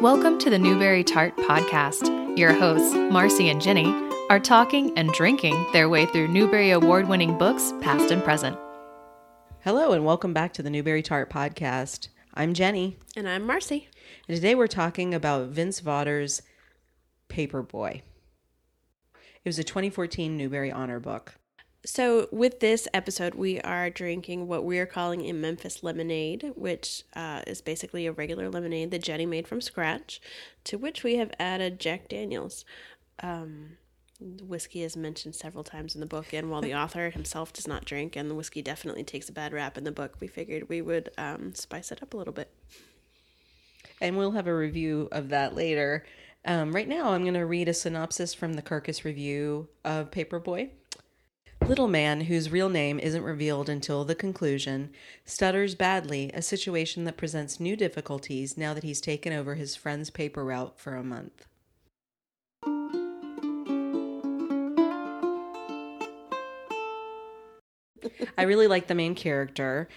Welcome to the Newbery Tart Podcast. Your hosts, Marcy and Jennie, are talking and drinking their way through Newbery Award winning books, past and present. Hello, and welcome back to the Newbery Tart Podcast. I'm Jennie, And I'm Marcy. and today we're talking about Vince Vawter's Paperboy. It was a 2014 Newbery Honor book. So, with this episode, we are drinking what we are calling a Memphis lemonade, which uh, is basically a regular lemonade that Jennie made from scratch, to which we have added Jack Daniels. Um, whiskey is mentioned several times in the book, and while the author himself does not drink, and the whiskey definitely takes a bad rap in the book, we figured we would um, spice it up a little bit. And we'll have a review of that later. Um, right now, I'm going to read a synopsis from the Kirkus Review of Paperboy. Little man, whose real name isn't revealed until the conclusion, stutters badly, a situation that presents new difficulties now that he's taken over his friend's paper route for a month. I really like the main character.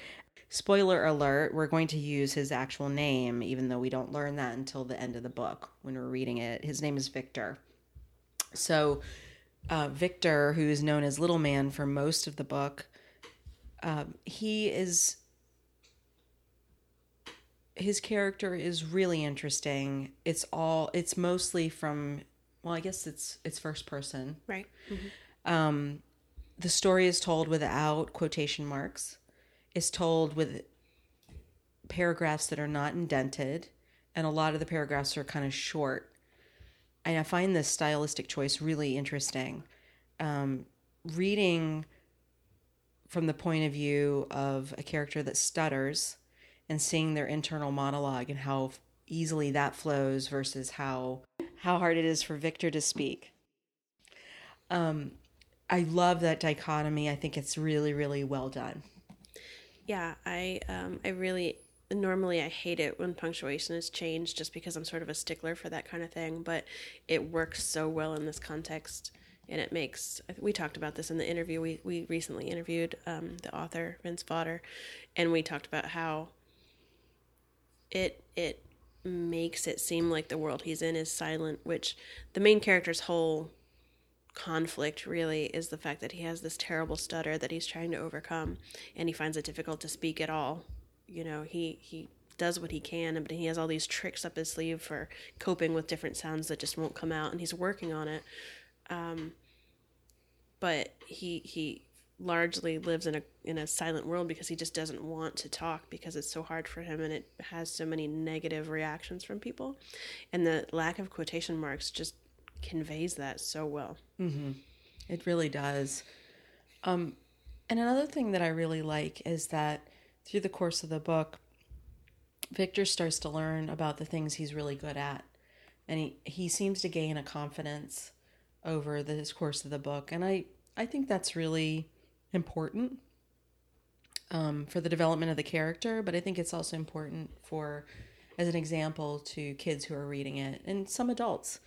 Spoiler alert, we're going to use his actual name, even though we don't learn that until the end of the book when we're reading it. His name is Victor. So, uh, Victor, who is known as Little Man for most of the book, um, he is. His character is really interesting. It's all. It's mostly from. Well, I guess it's it's first person. Right. Um, the story is told without quotation marks. It's told with paragraphs that are not indented, and a lot of the paragraphs are kind of short. And I find this stylistic choice really interesting. Um, reading from the point of view of a character that stutters and seeing their internal monologue and how easily that flows versus how how hard it is for Victor to speak. Um, I love that dichotomy. I think it's really, really well done. Yeah, I um I really normally I hate it when punctuation is changed just because I'm sort of a stickler for that kind of thing, but it works so well in this context and it makes we talked about this in the interview we we recently interviewed um the author Vince Vawter and we talked about how it it makes it seem like the world he's in is silent, which the main character's whole conflict really is the fact that he has this terrible stutter that he's trying to overcome and he finds it difficult to speak at all you know he he does what he can but he has all these tricks up his sleeve for coping with different sounds that just won't come out and he's working on it. Um, but he he largely lives in a in a silent world because he just doesn't want to talk because it's so hard for him and it has so many negative reactions from people. And the lack of quotation marks just conveys that so well. It really does. Um, and another thing that I really like is that through the course of the book, Victor starts to learn about the things he's really good at. And he, he seems to gain a confidence over the course of the book. And I, I think that's really important um, for the development of the character, but I think it's also important for, as an example, to kids who are reading it and some adults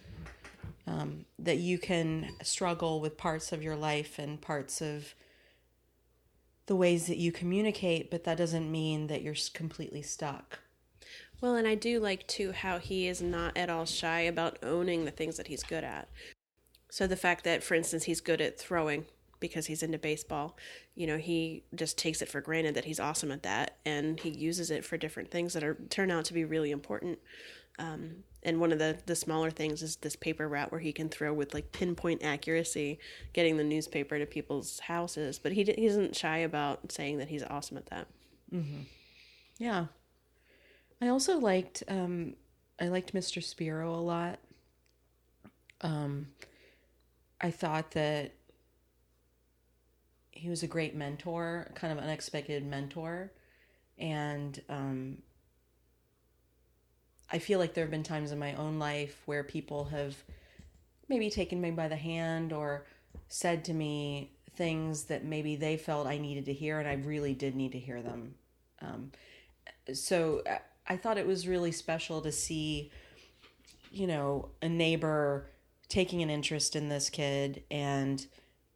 um, that you can struggle with parts of your life and parts of the ways that you communicate, but that doesn't mean that you're completely stuck. Well, and I do like too how he is not at all shy about owning the things that he's good at. So the fact that, for instance, he's good at throwing because he's into baseball, you know, he just takes it for granted that he's awesome at that, and he uses it for different things that are turn out to be really important. Um, and one of the the smaller things is this paper route where he can throw with like pinpoint accuracy, getting the newspaper to people's houses. But he he isn't shy about saying that he's awesome at that. Yeah. I also liked um I liked Mr. Spiro a lot. Um I thought that he was a great mentor, kind of unexpected mentor. And um I feel like there have been times in my own life where people have maybe taken me by the hand or said to me things that maybe they felt I needed to hear, and I really did need to hear them. Um, so I- I thought it was really special to see, you know, a neighbor taking an interest in this kid and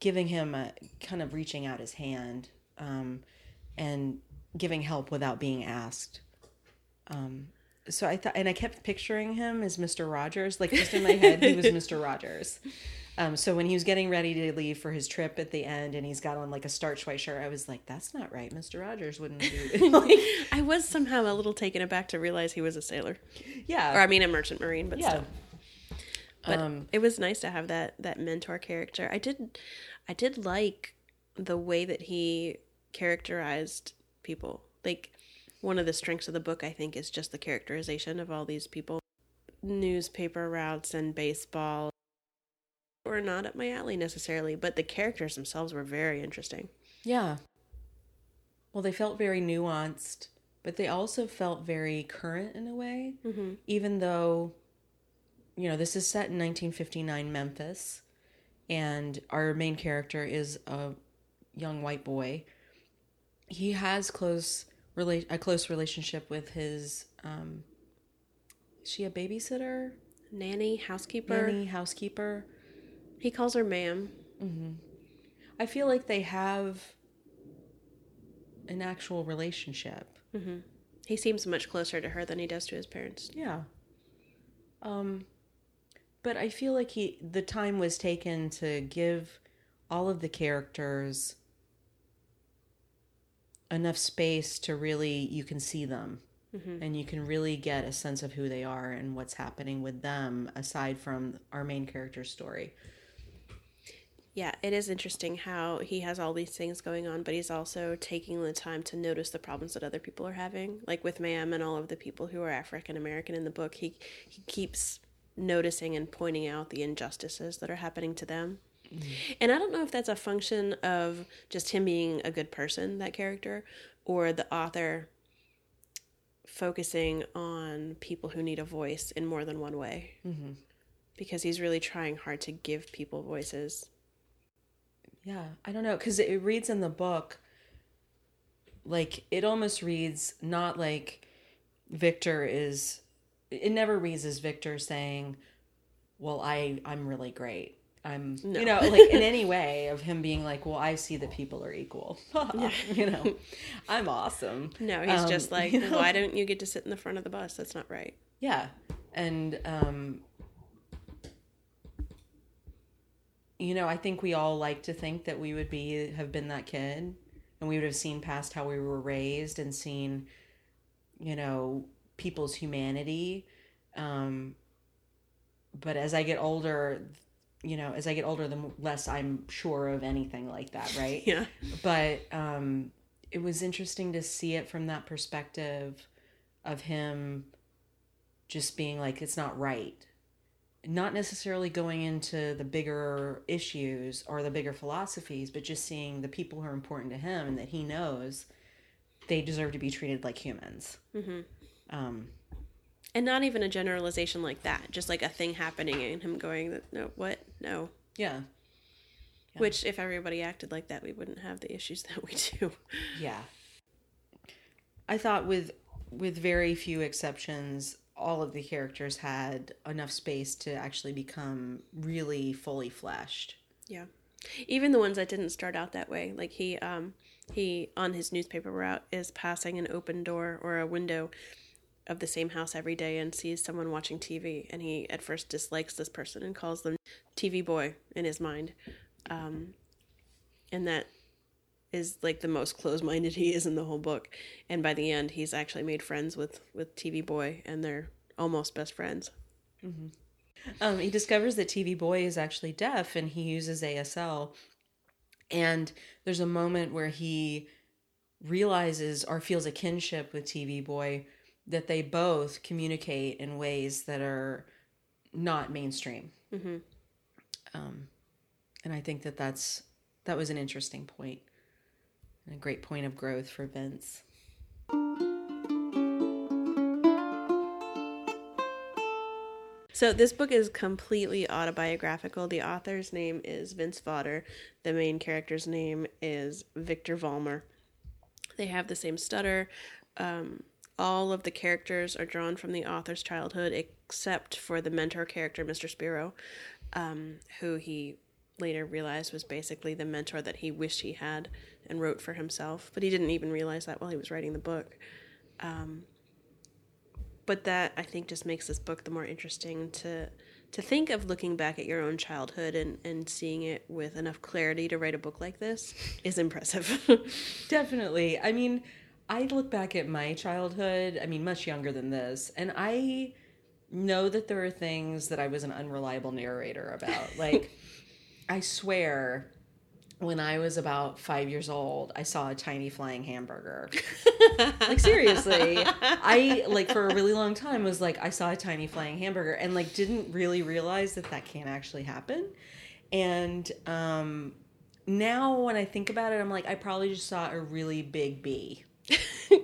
giving him a kind of reaching out his hand um, and giving help without being asked. Um, so I thought, and I kept picturing him as Mr. Rogers. Like just in my head, he was Mr. Rogers. Um, so when he was getting ready to leave for his trip at the end, and he's got on like a starch white shirt, I was like, "That's not right. Mr. Rogers wouldn't do." like, I was somehow a little taken aback to realize he was a sailor, yeah, or I mean, a merchant marine, but yeah. still. But Um, it was nice to have that that mentor character. I did, I did like the way that he characterized people. Like one of the strengths of the book, I think, is just the characterization of all these people. Newspaper routes and baseball were not up my alley necessarily, but the characters themselves were very interesting. Yeah. Well, they felt very nuanced, but they also felt very current in a way, Mm-hmm. even though, you know, this is set in 1959 Memphis, and our main character is a young white boy. He has close rela- a close relationship with his. Um, is she a babysitter, Nanny, housekeeper. nanny, housekeeper? He calls her ma'am. I feel like they have an actual relationship. He seems much closer to her than he does to his parents. Yeah. Um but I feel like he the time was taken to give all of the characters enough space to really you can see them mm-hmm. and you can really get a sense of who they are and what's happening with them aside from our main character's story. Yeah, it is interesting how he has all these things going on, but he's also taking the time to notice the problems that other people are having. Like with Ma'am and all of the people who are African American in the book, he he keeps noticing and pointing out the injustices that are happening to them. And I don't know if that's a function of just him being a good person, that character, or the author focusing on people who need a voice in more than one way. Mm-hmm. Because he's really trying hard to give people voices. Yeah, I don't know because it reads in the book like it almost reads not like Victor is. It never reads as Victor saying, "Well, I I'm really great." I'm you know like in any way of him being like, "Well, I see that people are equal." you know, I'm awesome. No, he's Um, just like, you know? why don't you get to sit in the front of the bus? That's not right. Yeah. And um you know, I think we all like to think that we would be have been that kid and we would have seen past how we were raised and seen you know, people's humanity. Um but as I get older, you know, as I get older the less I'm sure of anything like that, right? Yeah. but um, it was interesting to see it from that perspective of him just being like it's not right not necessarily going into the bigger issues or the bigger philosophies but just seeing the people who are important to him and that he knows they deserve to be treated like humans Mm-hmm. um, And not even a generalization like that, just like a thing happening and him going, no, what? No. yeah Which, if everybody acted like that, we wouldn't have the issues that we do. Yeah. I thought with with very few exceptions, all of the characters had enough space to actually become really fully fleshed. Yeah. Even the ones that didn't start out that way. Like he um he on his newspaper route is passing an open door or a window of the same house every day and sees someone watching TV and he at first dislikes this person and calls them TV boy in his mind. Um and that is like the most close-minded he is in the whole book and by the end he's actually made friends with with TV boy and they're almost best friends. Um, he discovers that TV Boy is actually deaf and he uses ASL. And there's a moment where he realizes or feels a kinship with TV Boy that they both communicate in ways that are not mainstream. Mhm. Um, and I think that that's that was an interesting point and a great point of growth for Vince. So this book is completely autobiographical. The author's name is Vince Vawter. The main character's name is Victor Vollmer. They have the same stutter. Um, all of the characters are drawn from the author's childhood, except for the mentor character, Mr. Spiro, um, who he later realized was basically the mentor that he wished he had and wrote for himself. But he didn't even realize that while he was writing the book. but that I think just makes this book the more interesting to to think of looking back at your own childhood and, and seeing it with enough clarity to write a book like this is impressive. Definitely. I mean, I look back at my childhood, I mean, much younger than this, and I know that there are things that I was an unreliable narrator about. Like, I swear, when I was about five years old, I saw a tiny flying hamburger. like seriously, I like for a really long time was like I saw a tiny flying hamburger and like didn't really realize that that can't actually happen. And um, now when I think about it, I'm like I probably just saw a really big bee.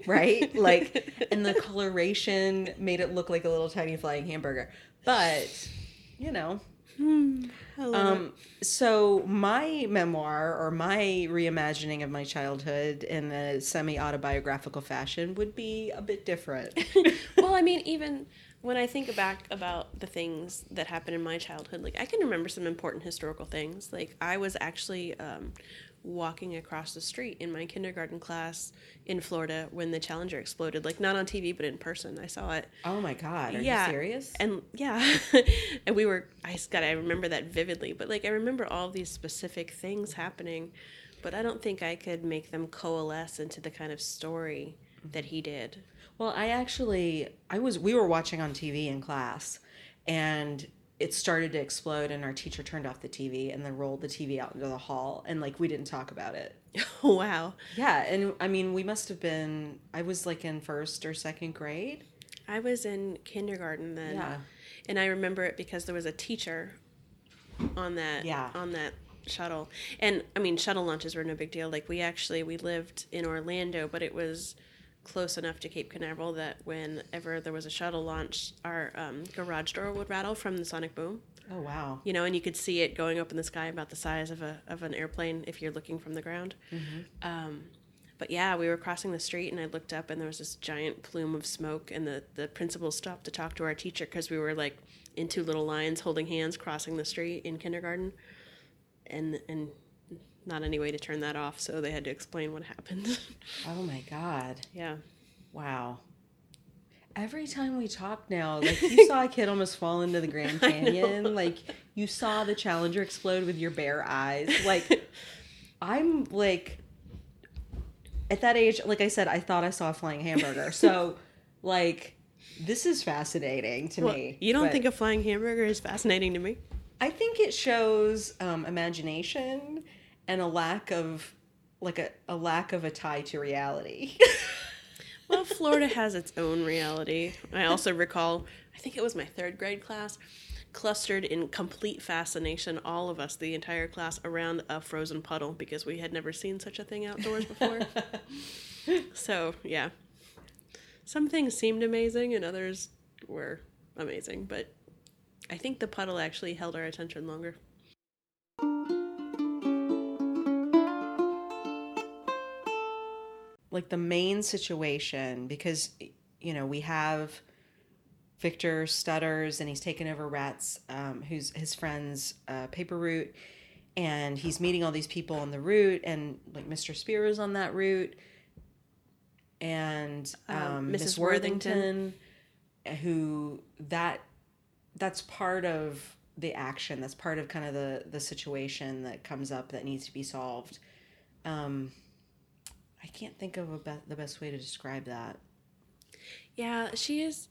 Right? Like, and the coloration made it look like a little tiny flying hamburger. But, you know, um, so my memoir or my reimagining of my childhood in a semi autobiographical fashion would be a bit different. well, I mean, even when I think back about the things that happened in my childhood, like I can remember some important historical things. Like I was actually um, walking across the street in my kindergarten class in Florida when the Challenger exploded. Like not on TV, but in person. I saw it. oh my god, are yeah, you serious? And yeah, and we were. I got. I remember that vividly. But like I remember all these specific things happening, but I don't think I could make them coalesce into the kind of story that he did. Well, I actually I was we were watching on TV in class and it started to explode and our teacher turned off the TV and then rolled the TV out into the hall and like we didn't talk about it. wow. Yeah, and I mean we must have been I was like in first or second grade. I was in kindergarten then. Yeah. And I remember it because there was a teacher on that Yeah. on that shuttle. And I mean shuttle launches were no big deal. Like we actually we lived in Orlando, but it was close enough to Cape Canaveral that whenever there was a shuttle launch, our um, garage door would rattle from the sonic boom. Oh wow. You know, and you could see it going up in the sky about the size of a of an airplane if you're looking from the ground. Um, but yeah, we were crossing the street, and I looked up, and there was this giant plume of smoke, and the the principal stopped to talk to our teacher because we were like in two little lines holding hands crossing the street in kindergarten, and and not any way to turn that off, so they had to explain what happened. Oh my god. yeah. Wow. Every time we talk now, like you saw a kid almost fall into the Grand Canyon, like you saw the Challenger explode with your bare eyes. Like I'm like at that age, like I said, I thought I saw a flying hamburger. So like this is fascinating to Well, me. you don't think a flying hamburger is fascinating to me? I think it shows um, imagination and a lack of like a, a lack of a tie to reality. Well, Florida has its own reality. I also recall, I think it was my third grade class, clustered in complete fascination, all of us, the entire class, around a frozen puddle because we had never seen such a thing outdoors before. so, yeah. Some things seemed amazing and others were amazing, but I think the puddle actually held our attention longer. Like the main situation because you know we have Victor stutters and he's taken over Rats, um, who's his friend's uh, paper route, and he's meeting all these people on the route, and like Mr. Spiro is on that route, and um, Um, Mrs. Worthington, who that that's part of the action. That's part of kind of the the situation that comes up that needs to be solved. Um, I can't think of a be- the best way to describe that. Yeah, she is.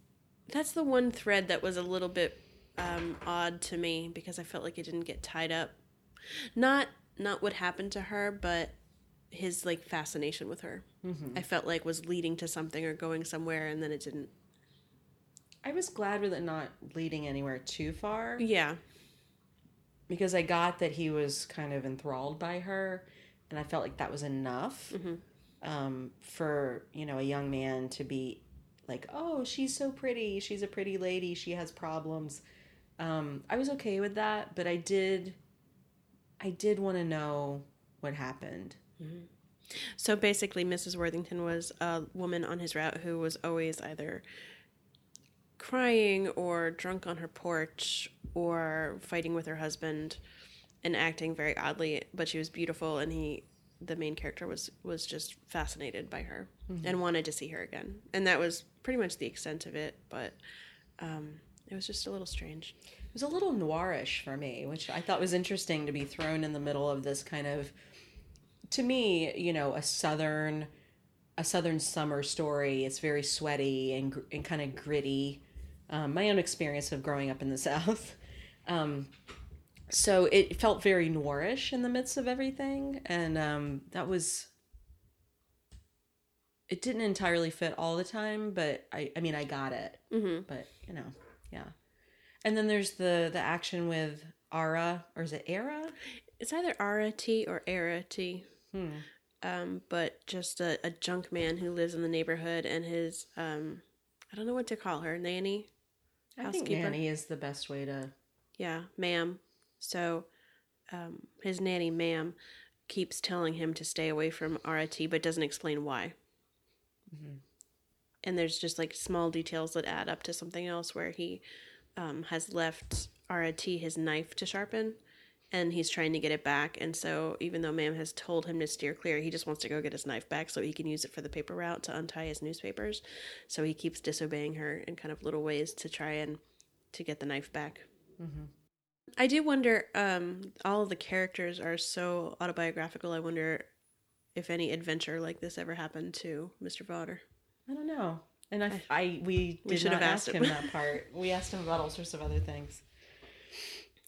That's the one thread that was a little bit um, odd to me because I felt like it didn't get tied up. Not not what happened to her, but his like fascination with her. I felt like was leading to something or going somewhere, and then it didn't. I was glad with it not leading anywhere too far Yeah, because I got that he was kind of enthralled by her, and I felt like that was enough um, for you know a young man to be like, oh, she's so pretty, she's a pretty lady, she has problems. Um, I was okay with that, but I did, I did want to know what happened. So basically, Mrs. Worthington was a woman on his route who was always either crying or drunk on her porch or fighting with her husband and acting very oddly, but she was beautiful and he the main character was was just fascinated by her. and wanted to see her again. And that was pretty much the extent of it, but um, it was just a little strange. It was a little noirish for me, which I thought was interesting to be thrown in the middle of this kind of, to me, you know, a southern, a southern summer story. It's very sweaty and and kind of gritty. Um, my own experience of growing up in the South, um, so it felt very noirish in the midst of everything, and um, that was. It didn't entirely fit all the time, but I, I mean, I got it. Mm-hmm. But you know, yeah. And then there's the the action with Ara, or is it era It's either Ara T or Era T. Hmm. Um, but just a, a junk man who lives in the neighborhood and his um, I don't know what to call her nanny. I think Housekeeper. nanny is the best way to. Yeah, ma'am. So um, his nanny, ma'am, keeps telling him to stay away from RIT, but doesn't explain why. And there's just like small details that add up to something else where he um, has left RIT his knife to sharpen. And he's trying to get it back. And so, even though ma'am has told him to steer clear, he just wants to go get his knife back so he can use it for the paper route to untie his newspapers. So, he keeps disobeying her in kind of little ways to try and to get the knife back. I do wonder. Um, all of the characters are so autobiographical. I wonder if any adventure like this ever happened to Mr. Vawter. I don't know. And I, I we did should not have ask asked him him. that part. We asked him about all sorts of other things.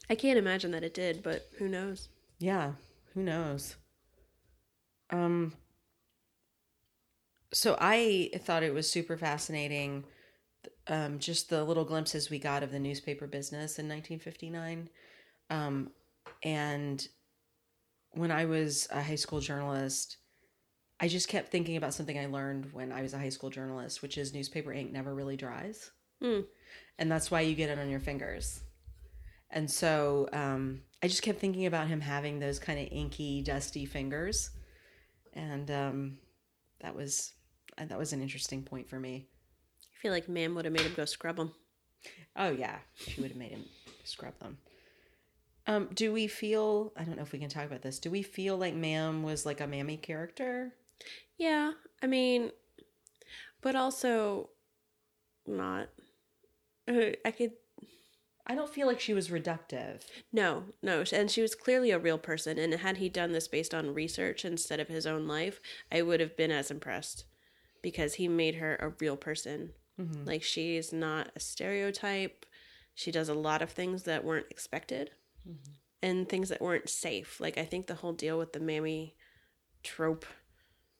I can't imagine that it did, but who knows? Yeah, who knows? Um so I thought it was super fascinating um just the little glimpses we got of the newspaper business in 1959. Um and when I was a high school journalist, I just kept thinking about something I learned when I was a high school journalist, which is newspaper ink never really dries. Hmm. And that's why you get it on your fingers. And so um, I just kept thinking about him having those kind of inky, dusty fingers, and um, that was that was an interesting point for me. Feel like ma'am would have made him go scrub them. Oh yeah, she would have made him scrub them. Um, do we feel? I don't know if we can talk about this. Do we feel like Ma'am was like a mammy character? Yeah, I mean, but also not. I could I don't feel like she was reductive. No, no, and she was clearly a real person. And had he done this based on research instead of his own life, I would have been as impressed because he made her a real person. Mm-hmm. Like she's not a stereotype. She does a lot of things that weren't expected mm-hmm. and things that weren't safe. Like I think the whole deal with the mammy trope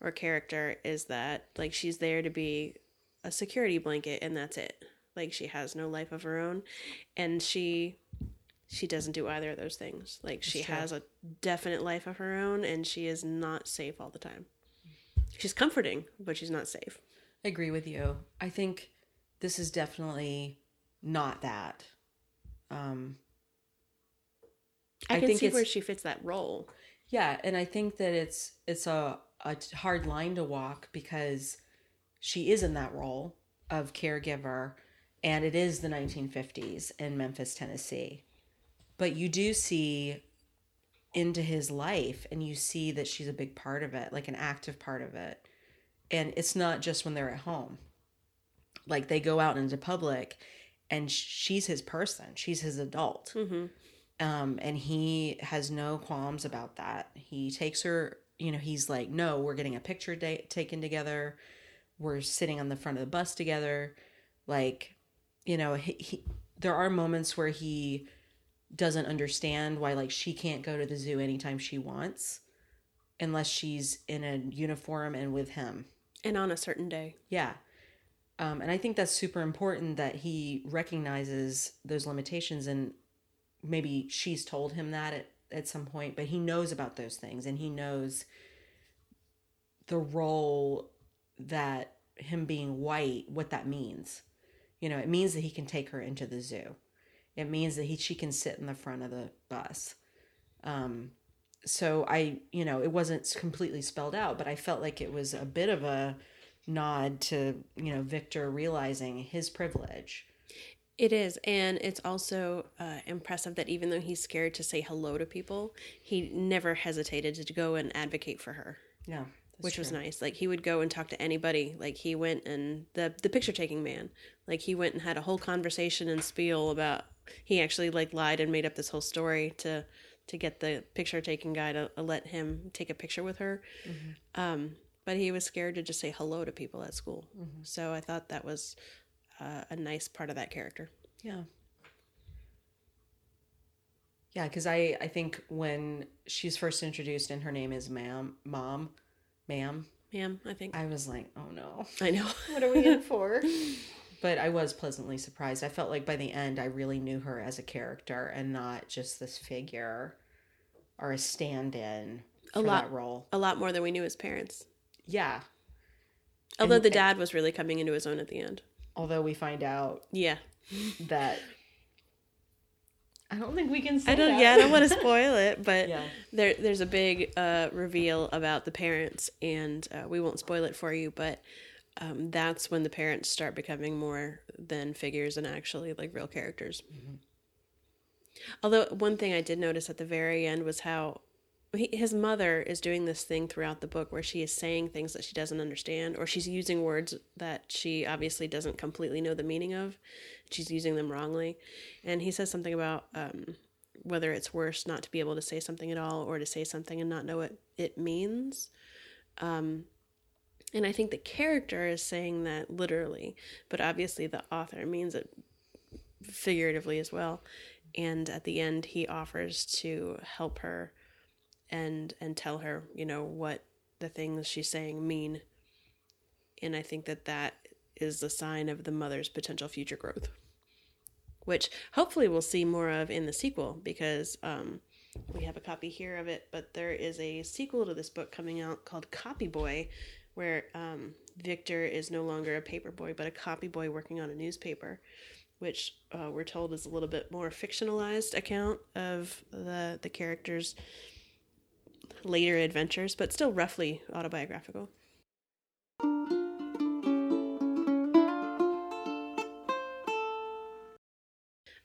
or character is that like she's there to be a security blanket and that's it. Like she has no life of her own and she she doesn't do either of those things. Like she has a definite life of her own and she is not safe all the time. She's comforting, but she's not safe. I agree with you. I think this is definitely not that. Um, I, I can think see where she fits that role. Yeah, and I think that it's it's a a hard line to walk because she is in that role of caregiver and it is the 1950s in Memphis, Tennessee. But you do see into his life and you see that she's a big part of it, like an active part of it. And it's not just when they're at home. Like they go out into public and she's his person, she's his adult hmm um, and he has no qualms about that. He takes her, you know, he's like, no, we're getting a picture date taken together. We're sitting on the front of the bus together. Like, you know, he, he there are moments where he doesn't understand why like she can't go to the zoo anytime she wants unless she's in a uniform and with him. And on a certain day. Yeah. Um, and I think that's super important that he recognizes those limitations and maybe she's told him that at, at some point, but he knows about those things and he knows the role that him being white, what that means. You know, it means that he can take her into the zoo. It means that he she can sit in the front of the bus. Um, so I, you know, it wasn't completely spelled out, but I felt like it was a bit of a nod to, you know, Victor realizing his privilege. It is, and it's also uh, impressive that even though he's scared to say hello to people, he never hesitated to go and advocate for her. Yeah. which was nice. Like he would go and talk to anybody. Like he went and the the picture taking man. Like he went and had a whole conversation and spiel about. He actually like lied and made up this whole story to to get the picture taking guy to let him take a picture with her. Um, but he was scared to just say hello to people at school. So I thought that was uh, a nice part of that character. Yeah. Yeah, because I, I think when she's first introduced and her name is ma'am, mom, ma'am, Ma'am, I think. I was like, oh no, I know. what are we in for? but I was pleasantly surprised. I felt like by the end, I really knew her as a character and not just this figure or a stand in A for lot- that role. a lot more than we knew as parents. Yeah. Although And- the dad was really coming into his own at the end. Although we find out Yeah. that. I don't think we can say I don't that. yeah, I don't want to spoil it, but Yeah. there there's a big uh, reveal about the parents and uh, we won't spoil it for you, but um, that's when the parents start becoming more than figures and actually like real characters. Although one thing I did notice at the very end was how he, his mother is doing this thing throughout the book where she is saying things that she doesn't understand or she's using words that she obviously doesn't completely know the meaning of. She's using them wrongly. And he says something about um, whether it's worse not to be able to say something at all or to say something and not know what it means. Um, and I think the character is saying that literally, but obviously the author means it figuratively as well. And at the end, he offers to help her and and tell her, you know, what the things she's saying mean. And I think that that is the sign of the mother's potential future growth, which hopefully we'll see more of in the sequel because um, we have a copy here of it, but there is a sequel to this book coming out called Copy Boy, where um, Victor is no longer a paper boy but a copy boy working on a newspaper, which uh, we're told is a little bit more fictionalized account of the the character's later adventures, but still roughly autobiographical.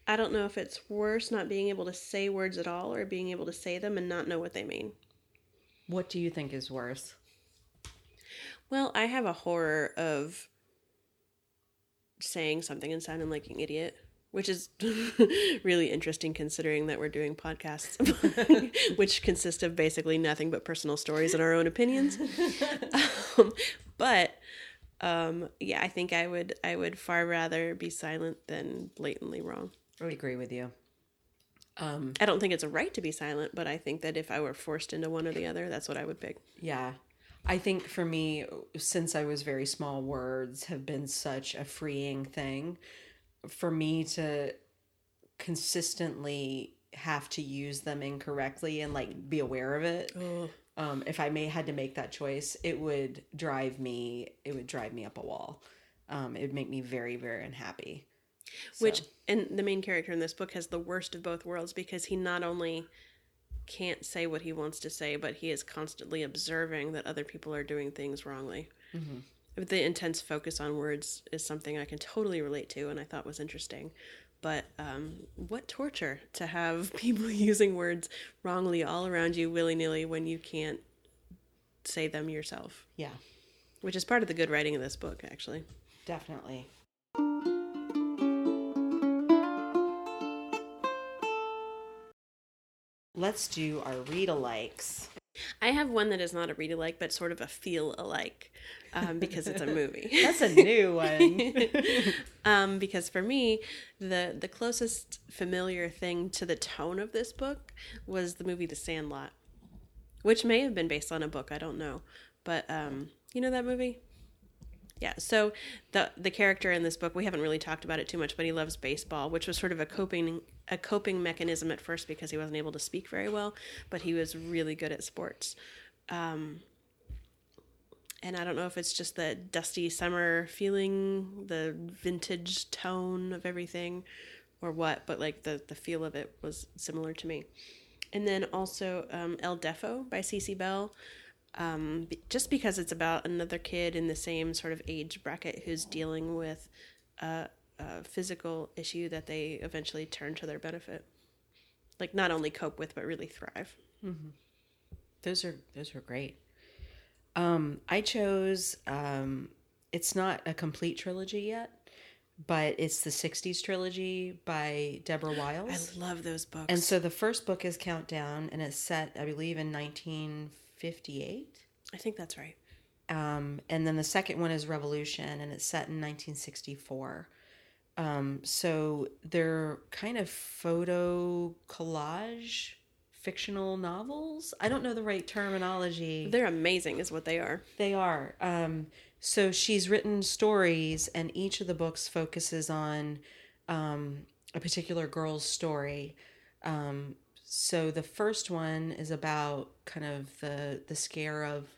I don't know if it's worse not being able to say words at all or being able to say them and not know what they mean. What do you think is worse? Well, I have a horror of saying something and sounding like an idiot, which is really interesting considering that we're doing podcasts, which consist of basically nothing but personal stories and our own opinions. um, but um, yeah, I think I would I would far rather be silent than blatantly wrong. I would agree with you. Um, I don't think it's a right to be silent, but I think that if I were forced into one or the other, that's what I would pick. yeah. I think for me, since I was very small, words have been such a freeing thing. For me to consistently have to use them incorrectly and like be aware of it. Um, if I may had to make that choice, it would drive me. It would drive me up a wall. Um, it would make me very, very unhappy. Which So- and the main character in this book has the worst of both worlds because he not only can't say what he wants to say, but he is constantly observing that other people are doing things wrongly. The intense focus on words is something I can totally relate to, and I thought was interesting. But um, what torture to have people using words wrongly all around you willy nilly when you can't say them yourself, yeah, which is part of the good writing of this book, actually. definitely. Let's do our read alikes. I have one that is not a read alike, but sort of a feel alike um, because it's a movie. That's a new one. um, because for me, the the closest familiar thing to the tone of this book was the movie The Sandlot, which may have been based on a book. I don't know, but um, you know that movie. Yeah, so the the character in this book, we haven't really talked about it too much, but he loves baseball, which was sort of a coping a coping mechanism at first because he wasn't able to speak very well, but he was really good at sports. Um, and I don't know if it's just the dusty summer feeling, the vintage tone of everything, or what, but like the the feel of it was similar to me. And then also um, El Deafo by Cece Bell, um, just because it's about another kid in the same sort of age bracket who's dealing with a, physical issue that they eventually turn to their benefit. Like not only cope with, but really thrive. those are those are great. Um, I chose. Um, it's not a complete trilogy yet, but it's the '60s trilogy by Deborah Wiles. I love those books. and so the first book is Countdown, and it's set, I believe, in 1958. I think that's right. Um, and then the second one is Revolution, and it's set in 1964. Um, so they're kind of photo collage fictional novels. I don't know the right terminology. They're amazing, is what they are. They are. Um, so she's written stories, and each of the books focuses on um, a particular girl's story. Um, so the first one is about kind of the the scare of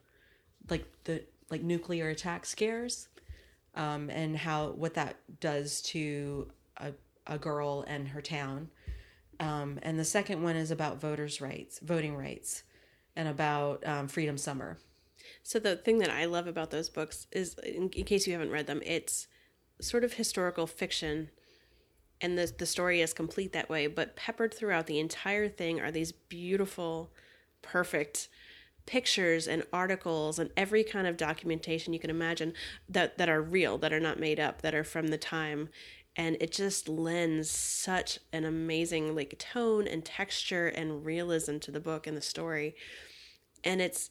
like the like nuclear attack scares, um, and how what that does to a a girl and her town. Um, and the second one is about voters' rights, voting rights, and about um, Freedom Summer. So the thing that I love about those books is, in, in case you haven't read them, it's sort of historical fiction, and the the story is complete that way. But peppered throughout the entire thing are these beautiful, perfect pictures and articles and every kind of documentation you can imagine that that are real, that are not made up, that are from the time. And it just lends such an amazing like tone and texture and realism to the book and the story. And it's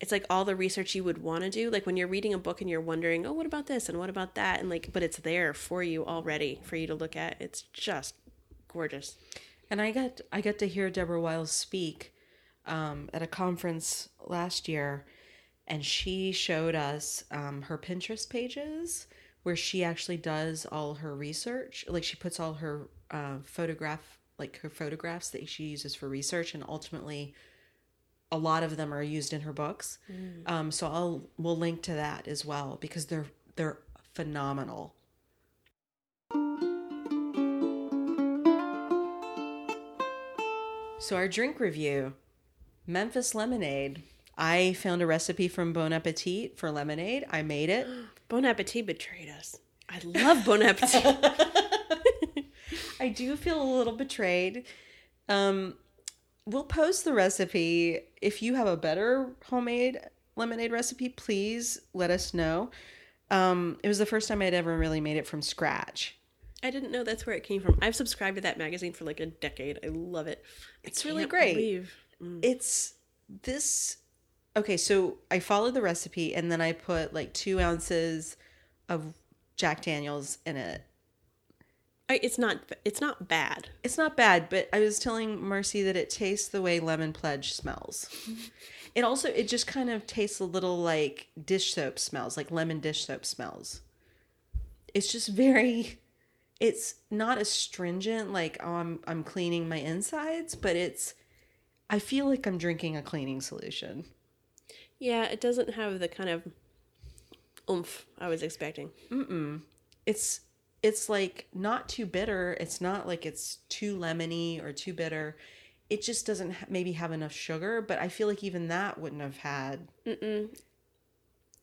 it's like all the research you would want to do like when you're reading a book and you're wondering oh what about this and what about that and like but it's there for you already for you to look at it's just gorgeous And I got I got to hear Deborah Wiles speak um, at a conference last year, and she showed us um, her Pinterest pages where she actually does all her research. Like she puts all her uh, photograph, like her photographs that she uses for research, and ultimately, a lot of them are used in her books. Um, so I'll we'll link to that as well because they're they're phenomenal. So our drink review, Memphis lemonade. I found a recipe from Bon Appetit for lemonade. I made it. bon appetit betrayed us i love bon appetit I do feel a little betrayed. Um, we'll post the recipe. If you have a better homemade lemonade recipe, please let us know. Um, it was the first time I'd ever really made it from scratch. i didn't know that's where it came from i've subscribed to that magazine for like a decade i love it It's really great. believe- Mm. It's this. Okay, so I followed the recipe and then I put like two ounces of Jack Daniels in it. I, it's not it's not bad It's not bad, but I was telling Marcy that it tastes the way Lemon Pledge smells. It also it just kind of tastes a little like dish soap smells, like lemon dish soap smells. It's just very it's not astringent like oh I'm I'm cleaning my insides, but it's I feel like I'm drinking a cleaning solution. yeah it doesn't have the kind of oomph i was expecting Mm-mm. It's it's like not too bitter. It's not like it's too lemony or too bitter. It just doesn't ha- maybe have enough sugar, but I feel like even that wouldn't have had Mm-mm.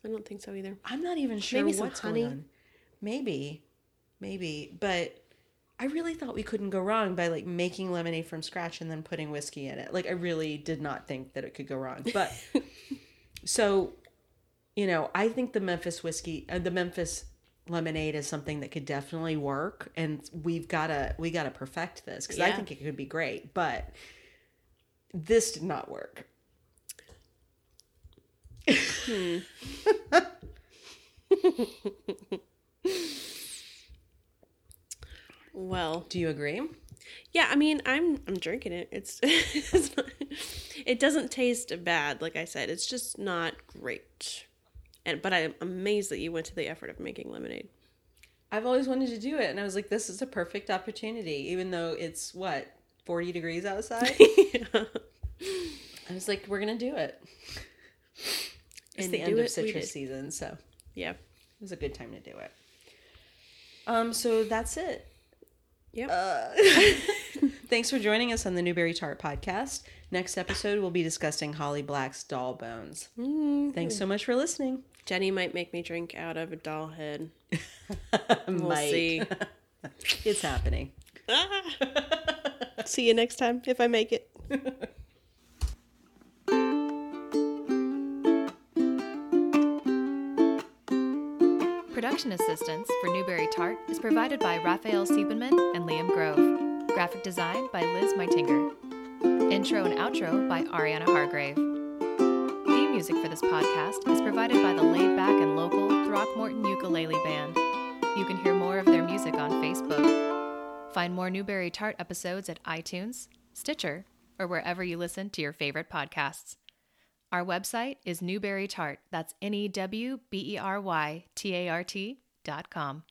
i don't think so either I'm not even sure Maybe some what's honey? Maybe, maybe, but I really thought we couldn't go wrong by like making lemonade from scratch and then putting whiskey in it. Like I really did not think that it could go wrong. But so, you know, I think the Memphis whiskey, uh, the Memphis lemonade is something that could definitely work, and we've gotta we gotta perfect this because I think it could be great. But this did not work. well Do you agree? Yeah, I mean, I'm I'm drinking it. It's, it's not, it doesn't taste bad, like I said. It's just not great. And but I'm amazed that you went to the effort of making lemonade. I've always wanted to do it, and I was like, "This is a perfect opportunity." Even though it's what forty degrees outside, I was like, "We're gonna do it." It's And the end of citrus season, so Yeah. it was a good time to do it. Um, so that's it. Yep. Uh, Thanks for joining us on the Newbery Tart podcast. Next episode, we'll be discussing Holly Black's Doll Bones. Mm, Thanks so much for listening. Jennie might make me drink out of a doll head. We'll see. It's happening. see you next time if I make it. Production assistance for Newbery Tart is provided by Raphael Siebenman and Liam Grove. Graphic design by Liz Meitinger. Intro and outro by Ariana Hargrave. Theme music for this podcast is provided by the laid back and local Throckmorton Ukulele Band. You can hear more of their music on Facebook. Find more Newbery Tart episodes at iTunes, Stitcher, or wherever you listen to your favorite podcasts. Our website is Newbery Tart. That's N E W B E R Y T A R T dot com.